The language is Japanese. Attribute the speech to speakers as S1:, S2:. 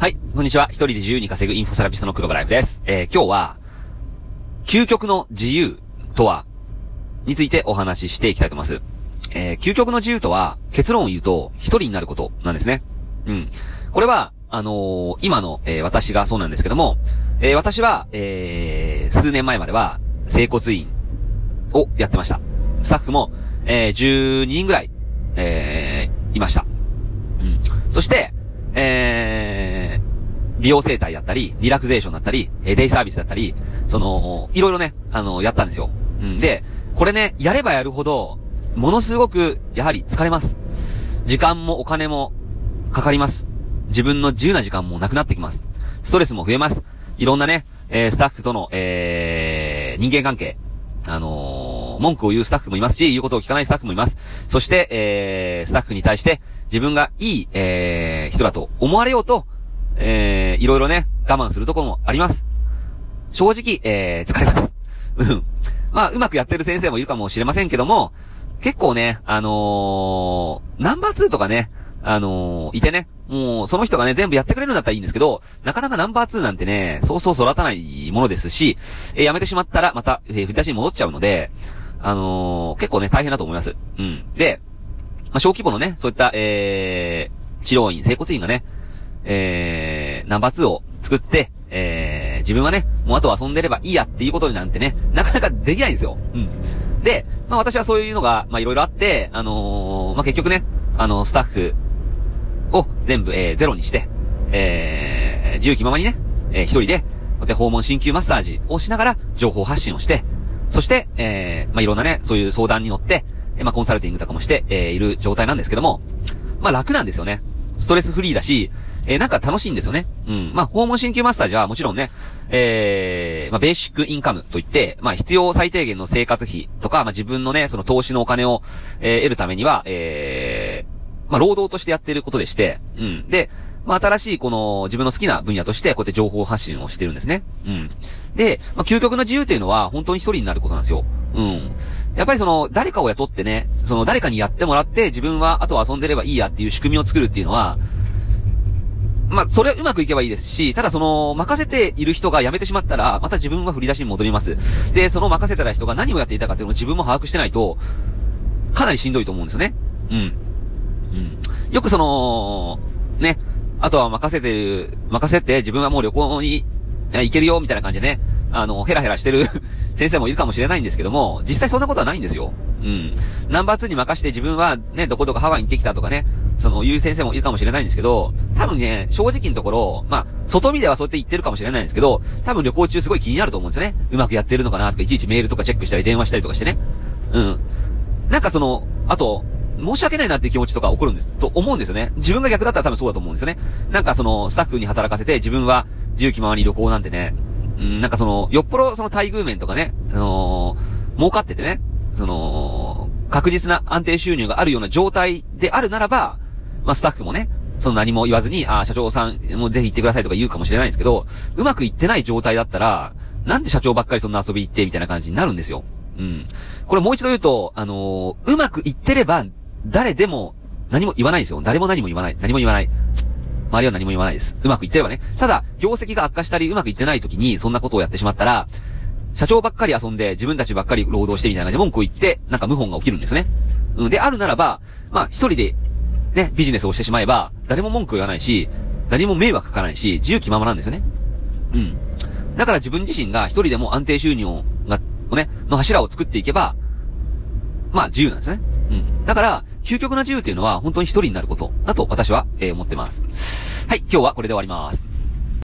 S1: はい、こんにちは。一人で自由に稼ぐインフォセラピストの黒場ライフです。えー、今日は、究極の自由とは、についてお話ししていきたいと思います。えー、究極の自由とは、結論を言うと、一人になることなんですね。うん。これは、あのー、今の、えー、私がそうなんですけども、えー、私は、えー、数年前までは、整骨院をやってました。スタッフも、えー、12人ぐらい、えー、いました。うん。そして、えー、美容整体だったり、リラクゼーションだったり、えデイサービスだったり、その、いろいろね、あの、やったんですよ。うん。で、これね、やればやるほど、ものすごく、やはり疲れます。時間もお金もかかります。自分の自由な時間もなくなってきます。ストレスも増えます。いろんなね、えー、スタッフとの、えー、人間関係、あのー、文句を言うスタッフもいますし、言うことを聞かないスタッフもいます。そして、えー、スタッフに対して、自分がいい、えー、人だと思われようと、えー、いろいろね、我慢するところもあります。正直、えー、疲れます。うん。まあ、うまくやってる先生もいるかもしれませんけども、結構ね、あのー、ナンバー2とかね、あのー、いてね、もう、その人がね、全部やってくれるんだったらいいんですけど、なかなかナンバー2なんてね、そうそう育たないものですし、えー、やめてしまったら、また、えー、振り出しに戻っちゃうので、あのー、結構ね、大変だと思います。うん。で、まあ、小規模のね、そういった、えー、治療院、整骨院がね、えー、ナンバー2を作って、えー、自分はね、もうあと遊んでればいいやっていうことになんてね、なかなかできないんですよ。うん。で、まあ私はそういうのが、まあいろいろあって、あのー、まあ結局ね、あの、スタッフを全部、えー、ゼロにして、えー、自由気ままにね、えー、一人で、で、訪問鍼灸マッサージをしながら情報発信をして、そして、えー、まあいろんなね、そういう相談に乗って、えまあ、コンサルティングとかもして、えー、いる状態なんですけども、まあ、楽なんですよね。ストレスフリーだし、えー、なんか楽しいんですよね。うん。まあ、訪問鍼灸マッサージはもちろんね、えー、まあ、ベーシックインカムといって、まあ、必要最低限の生活費とか、まあ、自分のね、その投資のお金を、えー、得るためには、えー、まあ、労働としてやってることでして、うん。で、まあ、新しいこの自分の好きな分野として、こうやって情報発信をしてるんですね。うん。で、まあ、究極の自由というのは、本当に一人になることなんですよ。うん。やっぱりその、誰かを雇ってね、その誰かにやってもらって、自分はあと遊んでればいいやっていう仕組みを作るっていうのは、まあ、それはうまくいけばいいですし、ただその、任せている人が辞めてしまったら、また自分は振り出しに戻ります。で、その任せてた人が何をやっていたかっていうのを自分も把握してないと、かなりしんどいと思うんですよね。うん。うん。よくその、ね、あとは任せてる、任せて自分はもう旅行に行けるよ、みたいな感じでね、あの、ヘラヘラしてる 先生もいるかもしれないんですけども、実際そんなことはないんですよ。うん。ナンバー2に任して自分はね、どこどこハワイに行ってきたとかね、その、いう先生もいるかもしれないんですけど、多分ね、正直のところ、まあ、外見ではそうやって言ってるかもしれないんですけど、多分旅行中すごい気になると思うんですよね。うまくやってるのかなとか、いちいちメールとかチェックしたり電話したりとかしてね。うん。なんかその、あと、申し訳ないなって気持ちとか起こるんです、と思うんですよね。自分が逆だったら多分そうだと思うんですよね。なんかその、スタッフに働かせて自分は自由気ままに旅行なんてね、うん、なんかその、よっぽどその待遇面とかね、あのー、儲かっててね、その、確実な安定収入があるような状態であるならば、まあ、スタッフもね、その何も言わずに、ああ、社長さんもぜひ行ってくださいとか言うかもしれないんですけど、うまくいってない状態だったら、なんで社長ばっかりそんな遊び行ってみたいな感じになるんですよ。うん。これもう一度言うと、あのー、うまくいってれば、誰でも何も言わないですよ。誰も何も言わない。何も言わない。周りは何も言わないです。うまくいってればね。ただ、業績が悪化したり、うまくいってない時に、そんなことをやってしまったら、社長ばっかり遊んで、自分たちばっかり労働してみたいな感じで文句を言って、なんか謀反が起きるんですね。うん。で、あるならば、まあ、一人で、ね、ビジネスをしてしまえば、誰も文句言わないし、何も迷惑かかないし、自由気ままなんですよね。うん。だから自分自身が一人でも安定収入が、ね、の柱を作っていけば、まあ自由なんですね。うん。だから、究極な自由というのは本当に一人になることだと私は、えー、思ってます。はい、今日はこれで終わります。